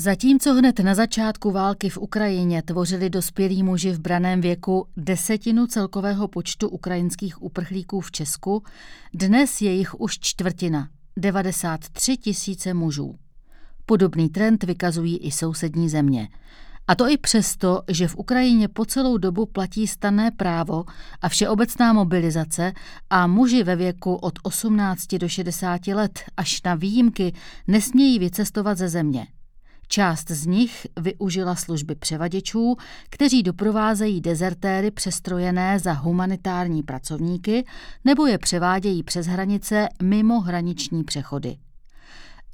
Zatímco hned na začátku války v Ukrajině tvořili dospělí muži v braném věku desetinu celkového počtu ukrajinských uprchlíků v Česku, dnes je jich už čtvrtina, 93 tisíce mužů. Podobný trend vykazují i sousední země. A to i přesto, že v Ukrajině po celou dobu platí stanné právo a všeobecná mobilizace a muži ve věku od 18 do 60 let až na výjimky nesmějí vycestovat ze země. Část z nich využila služby převaděčů, kteří doprovázejí dezertéry přestrojené za humanitární pracovníky nebo je převádějí přes hranice mimo hraniční přechody.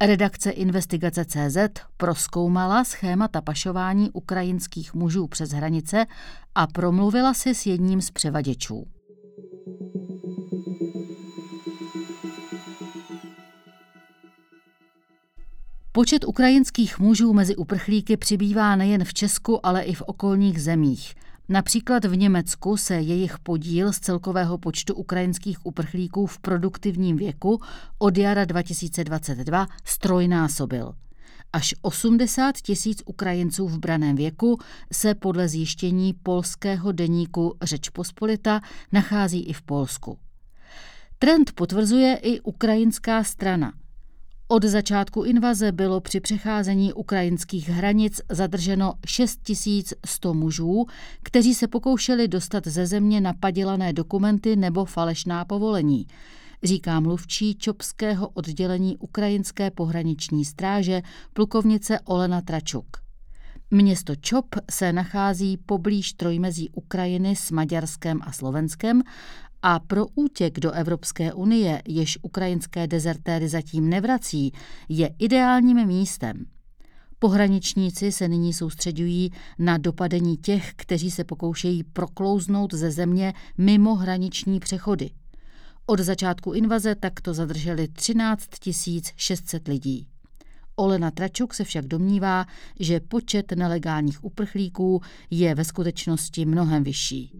Redakce Investigace CZ proskoumala schémata pašování ukrajinských mužů přes hranice a promluvila si s jedním z převaděčů. Počet ukrajinských mužů mezi uprchlíky přibývá nejen v Česku, ale i v okolních zemích. Například v Německu se jejich podíl z celkového počtu ukrajinských uprchlíků v produktivním věku od jara 2022 strojnásobil. Až 80 tisíc Ukrajinců v braném věku se podle zjištění polského deníku Řeč Pospolita nachází i v Polsku. Trend potvrzuje i ukrajinská strana – od začátku invaze bylo při přecházení ukrajinských hranic zadrženo 6100 mužů, kteří se pokoušeli dostat ze země na padělané dokumenty nebo falešná povolení, říká mluvčí Čopského oddělení ukrajinské pohraniční stráže plukovnice Olena Tračuk. Město Čop se nachází poblíž trojmezí Ukrajiny s Maďarskem a Slovenskem a pro útěk do Evropské unie, jež ukrajinské dezertéry zatím nevrací, je ideálním místem. Pohraničníci se nyní soustředují na dopadení těch, kteří se pokoušejí proklouznout ze země mimo hraniční přechody. Od začátku invaze takto zadrželi 13 600 lidí. Olena Tračuk se však domnívá, že počet nelegálních uprchlíků je ve skutečnosti mnohem vyšší.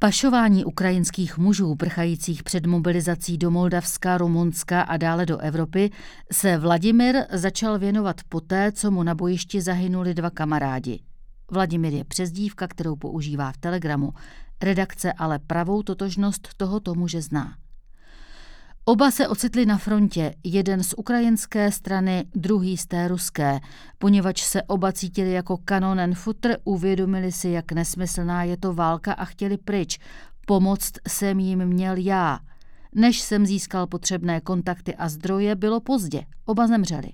Pašování ukrajinských mužů prchajících před mobilizací do Moldavska, Rumunska a dále do Evropy se Vladimir začal věnovat poté, co mu na bojišti zahynuli dva kamarádi. Vladimir je přezdívka, kterou používá v Telegramu. Redakce ale pravou totožnost tohoto muže zná. Oba se ocitli na frontě, jeden z ukrajinské strany, druhý z té ruské. Poněvadž se oba cítili jako kanonen futr, uvědomili si, jak nesmyslná je to válka a chtěli pryč. Pomoct jsem jim měl já. Než jsem získal potřebné kontakty a zdroje, bylo pozdě. Oba zemřeli.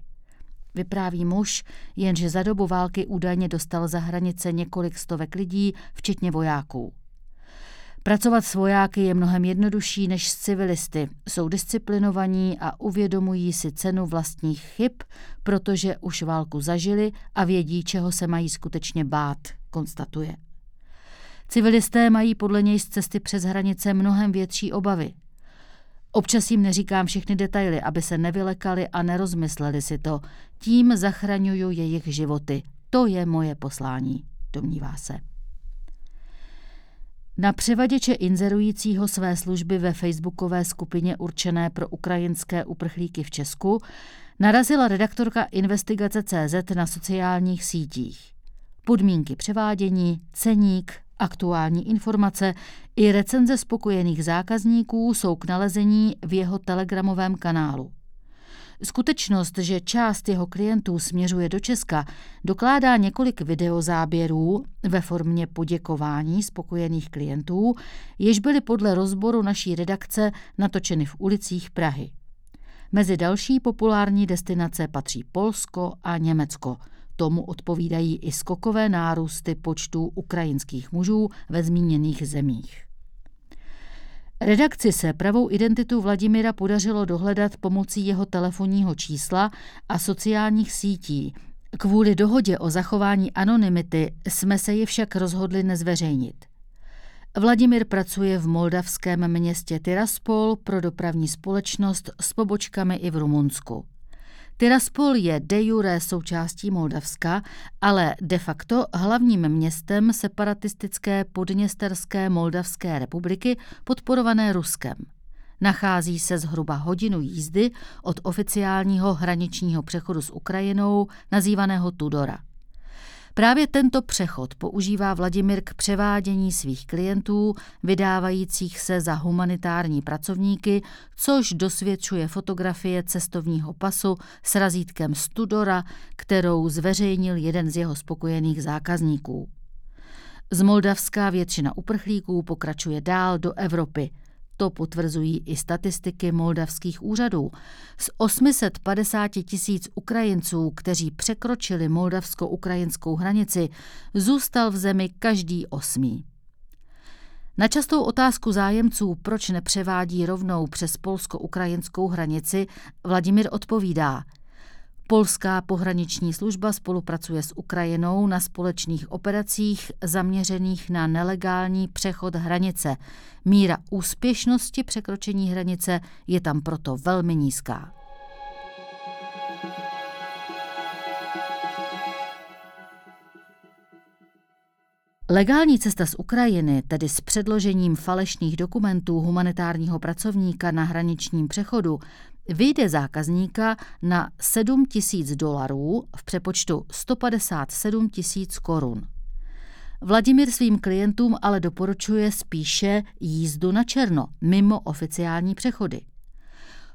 Vypráví muž, jenže za dobu války údajně dostal za hranice několik stovek lidí, včetně vojáků. Pracovat s vojáky je mnohem jednodušší než s civilisty. Jsou disciplinovaní a uvědomují si cenu vlastních chyb, protože už válku zažili a vědí, čeho se mají skutečně bát, konstatuje. Civilisté mají podle něj z cesty přes hranice mnohem větší obavy. Občas jim neříkám všechny detaily, aby se nevylekali a nerozmysleli si to. Tím zachraňuju jejich životy. To je moje poslání, domnívá se. Na převaděče inzerujícího své služby ve facebookové skupině určené pro ukrajinské uprchlíky v Česku narazila redaktorka investigace CZ na sociálních sítích. Podmínky převádění, ceník, aktuální informace i recenze spokojených zákazníků jsou k nalezení v jeho telegramovém kanálu. Skutečnost, že část jeho klientů směřuje do Česka, dokládá několik videozáběrů ve formě poděkování spokojených klientů, jež byly podle rozboru naší redakce natočeny v ulicích Prahy. Mezi další populární destinace patří Polsko a Německo. Tomu odpovídají i skokové nárůsty počtu ukrajinských mužů ve zmíněných zemích. Redakci se pravou identitu Vladimira podařilo dohledat pomocí jeho telefonního čísla a sociálních sítí. Kvůli dohodě o zachování anonymity jsme se ji však rozhodli nezveřejnit. Vladimir pracuje v moldavském městě Tiraspol pro dopravní společnost s pobočkami i v Rumunsku. Tiraspol je de jure součástí Moldavska, ale de facto hlavním městem separatistické podněsterské Moldavské republiky podporované Ruskem. Nachází se zhruba hodinu jízdy od oficiálního hraničního přechodu s Ukrajinou, nazývaného Tudora. Právě tento přechod používá Vladimir k převádění svých klientů, vydávajících se za humanitární pracovníky, což dosvědčuje fotografie cestovního pasu s razítkem Studora, kterou zveřejnil jeden z jeho spokojených zákazníků. Z Moldavska většina uprchlíků pokračuje dál do Evropy – to potvrzují i statistiky moldavských úřadů. Z 850 tisíc Ukrajinců, kteří překročili moldavsko-ukrajinskou hranici, zůstal v zemi každý osmý. Na častou otázku zájemců, proč nepřevádí rovnou přes polsko-ukrajinskou hranici, Vladimír odpovídá – Polská pohraniční služba spolupracuje s Ukrajinou na společných operacích zaměřených na nelegální přechod hranice. Míra úspěšnosti překročení hranice je tam proto velmi nízká. Legální cesta z Ukrajiny, tedy s předložením falešných dokumentů humanitárního pracovníka na hraničním přechodu, vyjde zákazníka na 7 tisíc dolarů v přepočtu 157 tisíc korun. Vladimír svým klientům ale doporučuje spíše jízdu na černo, mimo oficiální přechody.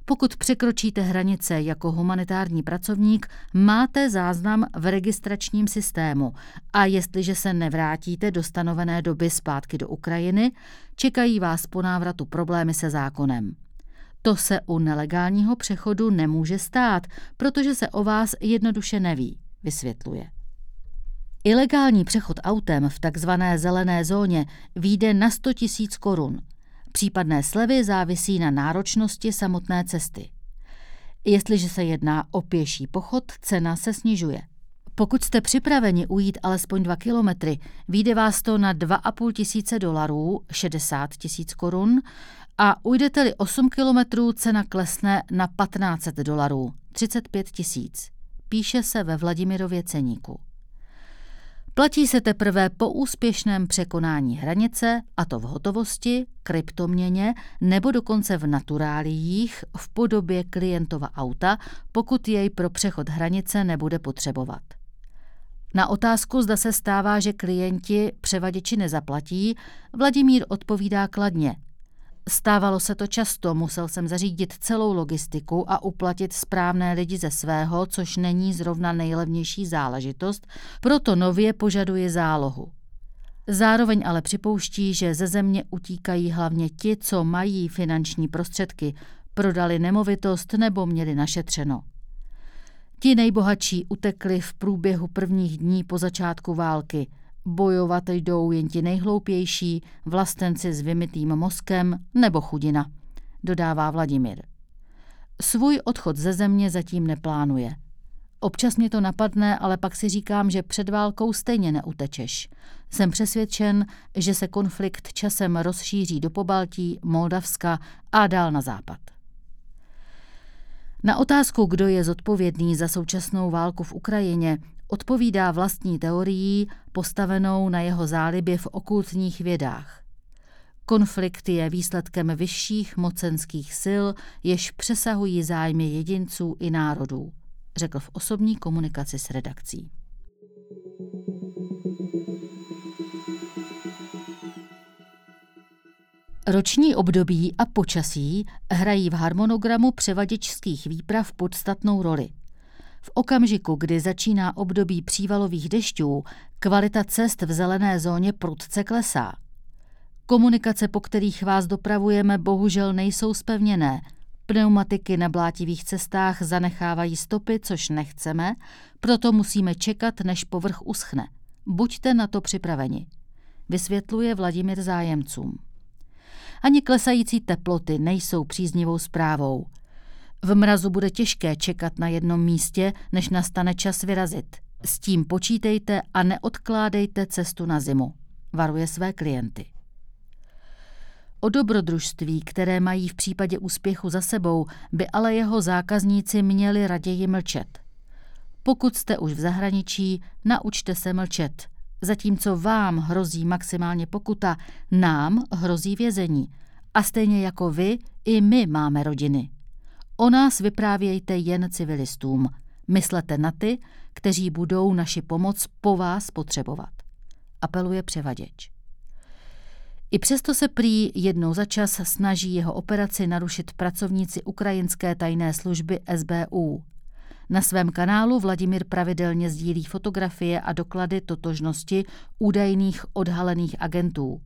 Pokud překročíte hranice jako humanitární pracovník, máte záznam v registračním systému a jestliže se nevrátíte do stanovené doby zpátky do Ukrajiny, čekají vás po návratu problémy se zákonem. To se u nelegálního přechodu nemůže stát, protože se o vás jednoduše neví, vysvětluje. Ilegální přechod autem v takzvané zelené zóně výjde na 100 000 korun. Případné slevy závisí na náročnosti samotné cesty. Jestliže se jedná o pěší pochod, cena se snižuje. Pokud jste připraveni ujít alespoň 2 kilometry, vyjde vás to na 2,5 tisíce dolarů, 60 tisíc korun, a ujdete-li 8 kilometrů, cena klesne na 1500 dolarů, 35 tisíc. Píše se ve Vladimirově ceníku. Platí se teprve po úspěšném překonání hranice, a to v hotovosti, kryptoměně nebo dokonce v naturáliích v podobě klientova auta, pokud jej pro přechod hranice nebude potřebovat. Na otázku, zda se stává, že klienti převaděči nezaplatí, Vladimír odpovídá kladně. Stávalo se to často, musel jsem zařídit celou logistiku a uplatit správné lidi ze svého, což není zrovna nejlevnější záležitost, proto nově požaduje zálohu. Zároveň ale připouští, že ze země utíkají hlavně ti, co mají finanční prostředky, prodali nemovitost nebo měli našetřeno. Ti nejbohatší utekli v průběhu prvních dní po začátku války – Bojovat jdou jen ti nejhloupější, vlastenci s vymitým mozkem nebo chudina, dodává Vladimír. Svůj odchod ze země zatím neplánuje. Občas mě to napadne, ale pak si říkám, že před válkou stejně neutečeš. Jsem přesvědčen, že se konflikt časem rozšíří do Pobaltí, Moldavska a dál na západ. Na otázku, kdo je zodpovědný za současnou válku v Ukrajině, odpovídá vlastní teorií postavenou na jeho zálibě v okultních vědách. Konflikt je výsledkem vyšších mocenských sil, jež přesahují zájmy jedinců i národů, řekl v osobní komunikaci s redakcí. Roční období a počasí hrají v harmonogramu převaděčských výprav podstatnou roli – v okamžiku, kdy začíná období přívalových dešťů, kvalita cest v zelené zóně prudce klesá. Komunikace, po kterých vás dopravujeme, bohužel nejsou spevněné. Pneumatiky na blátivých cestách zanechávají stopy, což nechceme, proto musíme čekat, než povrch uschne. Buďte na to připraveni, vysvětluje Vladimír zájemcům. Ani klesající teploty nejsou příznivou zprávou – v mrazu bude těžké čekat na jednom místě, než nastane čas vyrazit. S tím počítejte a neodkládejte cestu na zimu, varuje své klienty. O dobrodružství, které mají v případě úspěchu za sebou, by ale jeho zákazníci měli raději mlčet. Pokud jste už v zahraničí, naučte se mlčet. Zatímco vám hrozí maximálně pokuta, nám hrozí vězení. A stejně jako vy, i my máme rodiny. O nás vyprávějte jen civilistům. Myslete na ty, kteří budou naši pomoc po vás potřebovat. Apeluje převaděč. I přesto se prý jednou za čas snaží jeho operaci narušit pracovníci ukrajinské tajné služby SBU. Na svém kanálu Vladimír pravidelně sdílí fotografie a doklady totožnosti údajných odhalených agentů.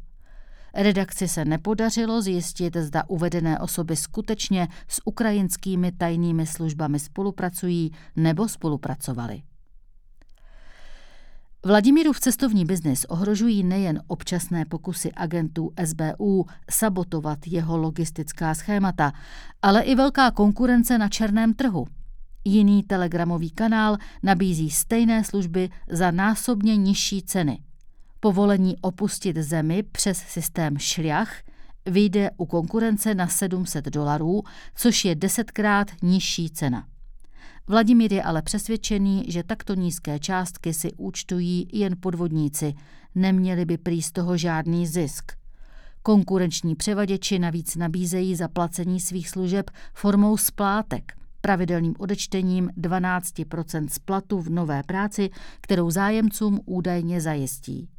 Redakci se nepodařilo zjistit, zda uvedené osoby skutečně s ukrajinskými tajnými službami spolupracují nebo spolupracovali. Vladimírův cestovní biznis ohrožují nejen občasné pokusy agentů SBU sabotovat jeho logistická schémata, ale i velká konkurence na černém trhu. Jiný telegramový kanál nabízí stejné služby za násobně nižší ceny. Povolení opustit zemi přes systém šliach vyjde u konkurence na 700 dolarů, což je desetkrát nižší cena. Vladimír je ale přesvědčený, že takto nízké částky si účtují jen podvodníci, neměli by prý z toho žádný zisk. Konkurenční převaděči navíc nabízejí zaplacení svých služeb formou splátek, pravidelným odečtením 12 z platu v nové práci, kterou zájemcům údajně zajistí.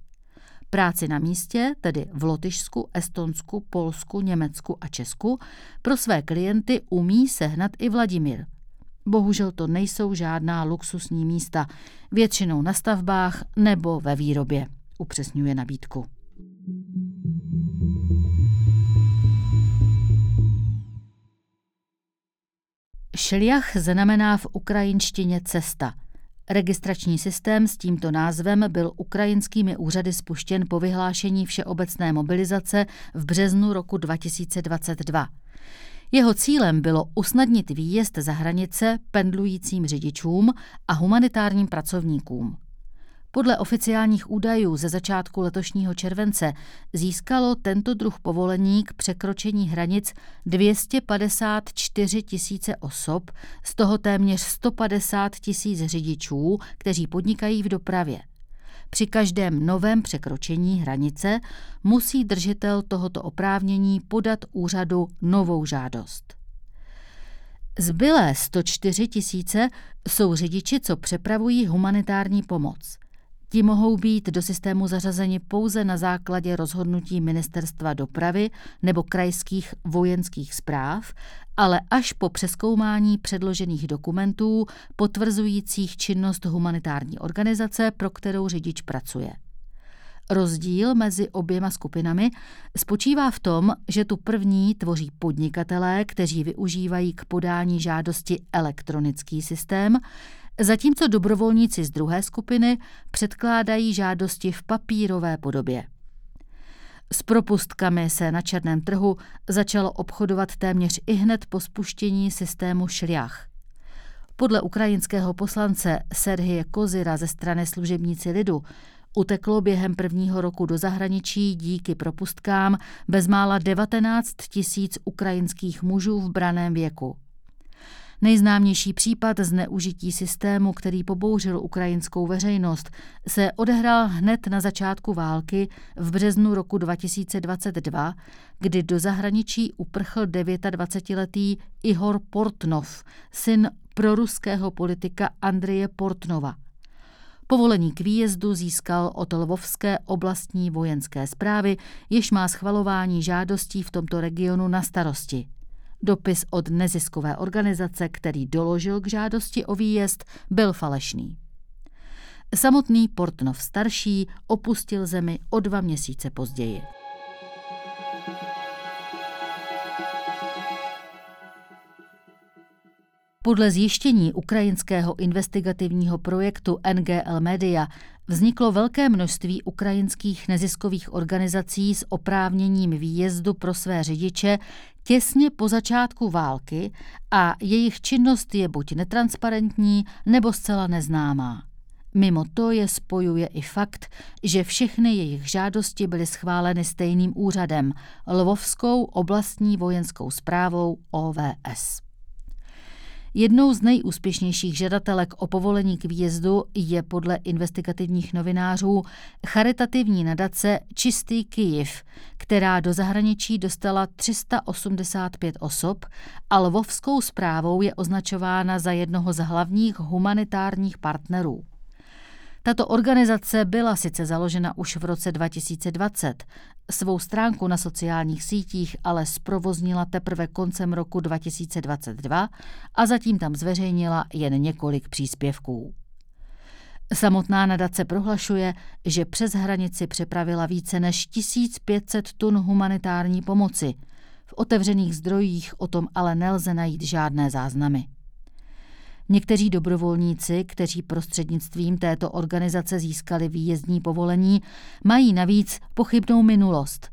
Práci na místě, tedy v Lotyšsku, Estonsku, Polsku, Německu a Česku, pro své klienty umí sehnat i Vladimír – Bohužel to nejsou žádná luxusní místa, většinou na stavbách nebo ve výrobě, upřesňuje nabídku. Šliach znamená v ukrajinštině cesta. Registrační systém s tímto názvem byl ukrajinskými úřady spuštěn po vyhlášení všeobecné mobilizace v březnu roku 2022. Jeho cílem bylo usnadnit výjezd za hranice pendlujícím řidičům a humanitárním pracovníkům. Podle oficiálních údajů ze začátku letošního července získalo tento druh povolení k překročení hranic 254 tisíce osob, z toho téměř 150 tisíc řidičů, kteří podnikají v dopravě. Při každém novém překročení hranice musí držitel tohoto oprávnění podat úřadu novou žádost. Zbylé 104 tisíce jsou řidiči, co přepravují humanitární pomoc. Ti mohou být do systému zařazeni pouze na základě rozhodnutí Ministerstva dopravy nebo krajských vojenských zpráv, ale až po přeskoumání předložených dokumentů potvrzujících činnost humanitární organizace, pro kterou řidič pracuje. Rozdíl mezi oběma skupinami spočívá v tom, že tu první tvoří podnikatelé, kteří využívají k podání žádosti elektronický systém, zatímco dobrovolníci z druhé skupiny předkládají žádosti v papírové podobě. S propustkami se na černém trhu začalo obchodovat téměř i hned po spuštění systému šliach. Podle ukrajinského poslance Serhije Kozira ze strany služebníci lidu uteklo během prvního roku do zahraničí díky propustkám bezmála 19 tisíc ukrajinských mužů v braném věku. Nejznámější případ zneužití systému, který pobouřil ukrajinskou veřejnost, se odehrál hned na začátku války v březnu roku 2022, kdy do zahraničí uprchl 29-letý Ihor Portnov, syn proruského politika Andreje Portnova. Povolení k výjezdu získal od Lvovské oblastní vojenské zprávy, jež má schvalování žádostí v tomto regionu na starosti. Dopis od neziskové organizace, který doložil k žádosti o výjezd, byl falešný. Samotný Portnov starší opustil zemi o dva měsíce později. Podle zjištění ukrajinského investigativního projektu NGL Media vzniklo velké množství ukrajinských neziskových organizací s oprávněním výjezdu pro své řidiče těsně po začátku války a jejich činnost je buď netransparentní nebo zcela neznámá. Mimo to je spojuje i fakt, že všechny jejich žádosti byly schváleny stejným úřadem, Lvovskou oblastní vojenskou zprávou OVS. Jednou z nejúspěšnějších žadatelek o povolení k výjezdu je podle investigativních novinářů charitativní nadace Čistý Kyjiv, která do zahraničí dostala 385 osob a lvovskou zprávou je označována za jednoho z hlavních humanitárních partnerů. Tato organizace byla sice založena už v roce 2020, svou stránku na sociálních sítích ale zprovoznila teprve koncem roku 2022 a zatím tam zveřejnila jen několik příspěvků. Samotná nadace prohlašuje, že přes hranici přepravila více než 1500 tun humanitární pomoci. V otevřených zdrojích o tom ale nelze najít žádné záznamy. Někteří dobrovolníci, kteří prostřednictvím této organizace získali výjezdní povolení, mají navíc pochybnou minulost.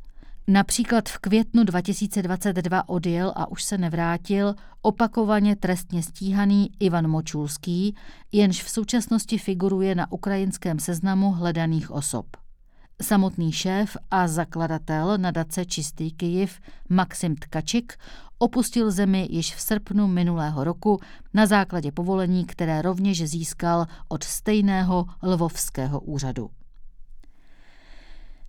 Například v květnu 2022 odjel a už se nevrátil opakovaně trestně stíhaný Ivan Močulský, jenž v současnosti figuruje na ukrajinském seznamu hledaných osob. Samotný šéf a zakladatel nadace Čistý Kyjiv Maxim Tkačik opustil zemi již v srpnu minulého roku na základě povolení, které rovněž získal od stejného lvovského úřadu.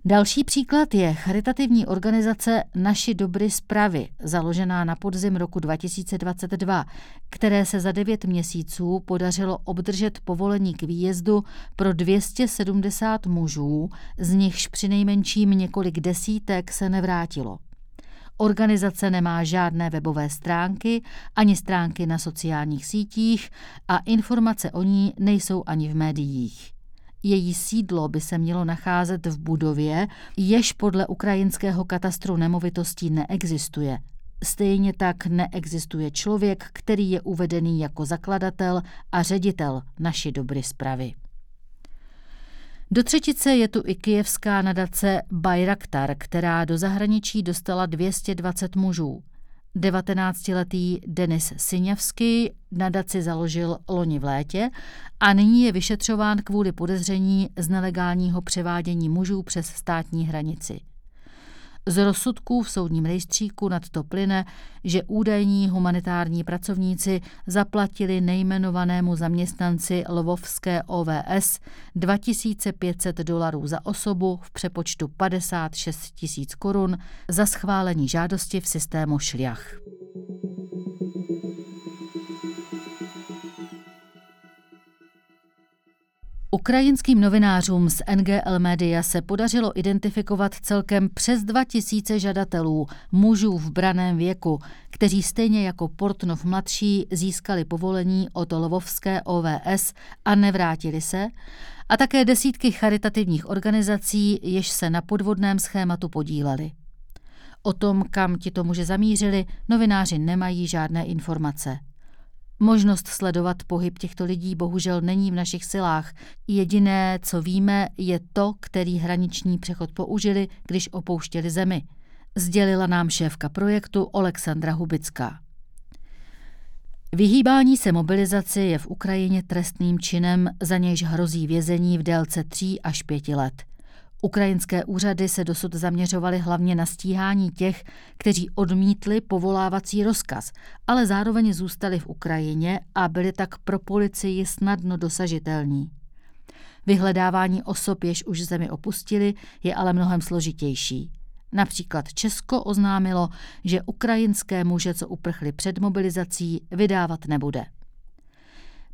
Další příklad je charitativní organizace Naši dobry zpravy, založená na podzim roku 2022, které se za devět měsíců podařilo obdržet povolení k výjezdu pro 270 mužů, z nichž přinejmenším několik desítek se nevrátilo. Organizace nemá žádné webové stránky ani stránky na sociálních sítích a informace o ní nejsou ani v médiích. Její sídlo by se mělo nacházet v budově, jež podle ukrajinského katastru nemovitostí neexistuje. Stejně tak neexistuje člověk, který je uvedený jako zakladatel a ředitel naší dobry zpravy. Do třetice je tu i kijevská nadace Bayraktar, která do zahraničí dostala 220 mužů. 19-letý Denis Siněvský nadaci založil loni v létě a nyní je vyšetřován kvůli podezření z nelegálního převádění mužů přes státní hranici. Z rozsudků v soudním rejstříku nad to plyne, že údajní humanitární pracovníci zaplatili nejmenovanému zaměstnanci Lvovské OVS 2500 dolarů za osobu v přepočtu 56 tisíc korun za schválení žádosti v systému šliach. Ukrajinským novinářům z NGL Media se podařilo identifikovat celkem přes 2000 žadatelů, mužů v braném věku, kteří stejně jako Portnov mladší získali povolení od Lvovské OVS a nevrátili se, a také desítky charitativních organizací, jež se na podvodném schématu podíleli. O tom, kam ti to muže zamířili, novináři nemají žádné informace. Možnost sledovat pohyb těchto lidí bohužel není v našich silách. Jediné, co víme, je to, který hraniční přechod použili, když opouštěli zemi. Sdělila nám šéfka projektu Alexandra Hubická. Vyhýbání se mobilizaci je v Ukrajině trestným činem, za nějž hrozí vězení v délce 3 až 5 let. Ukrajinské úřady se dosud zaměřovaly hlavně na stíhání těch, kteří odmítli povolávací rozkaz, ale zároveň zůstali v Ukrajině a byli tak pro policii snadno dosažitelní. Vyhledávání osob, jež už zemi opustili, je ale mnohem složitější. Například Česko oznámilo, že ukrajinské muže, co uprchli před mobilizací, vydávat nebude.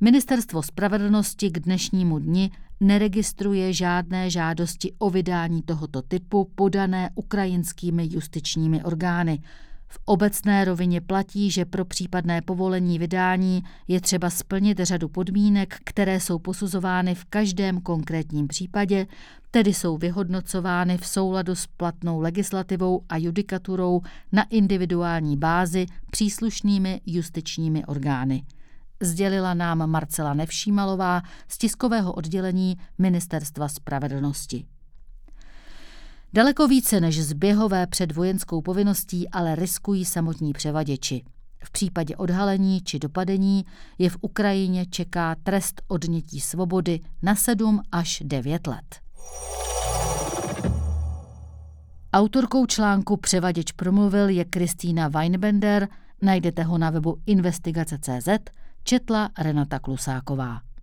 Ministerstvo spravedlnosti k dnešnímu dni neregistruje žádné žádosti o vydání tohoto typu podané ukrajinskými justičními orgány. V obecné rovině platí, že pro případné povolení vydání je třeba splnit řadu podmínek, které jsou posuzovány v každém konkrétním případě, tedy jsou vyhodnocovány v souladu s platnou legislativou a judikaturou na individuální bázi příslušnými justičními orgány sdělila nám Marcela Nevšímalová z tiskového oddělení Ministerstva spravedlnosti. Daleko více než zběhové před vojenskou povinností ale riskují samotní převaděči. V případě odhalení či dopadení je v Ukrajině čeká trest odnětí svobody na 7 až 9 let. Autorkou článku Převaděč promluvil je Kristýna Weinbender, najdete ho na webu investigace.cz četla Renata Klusáková.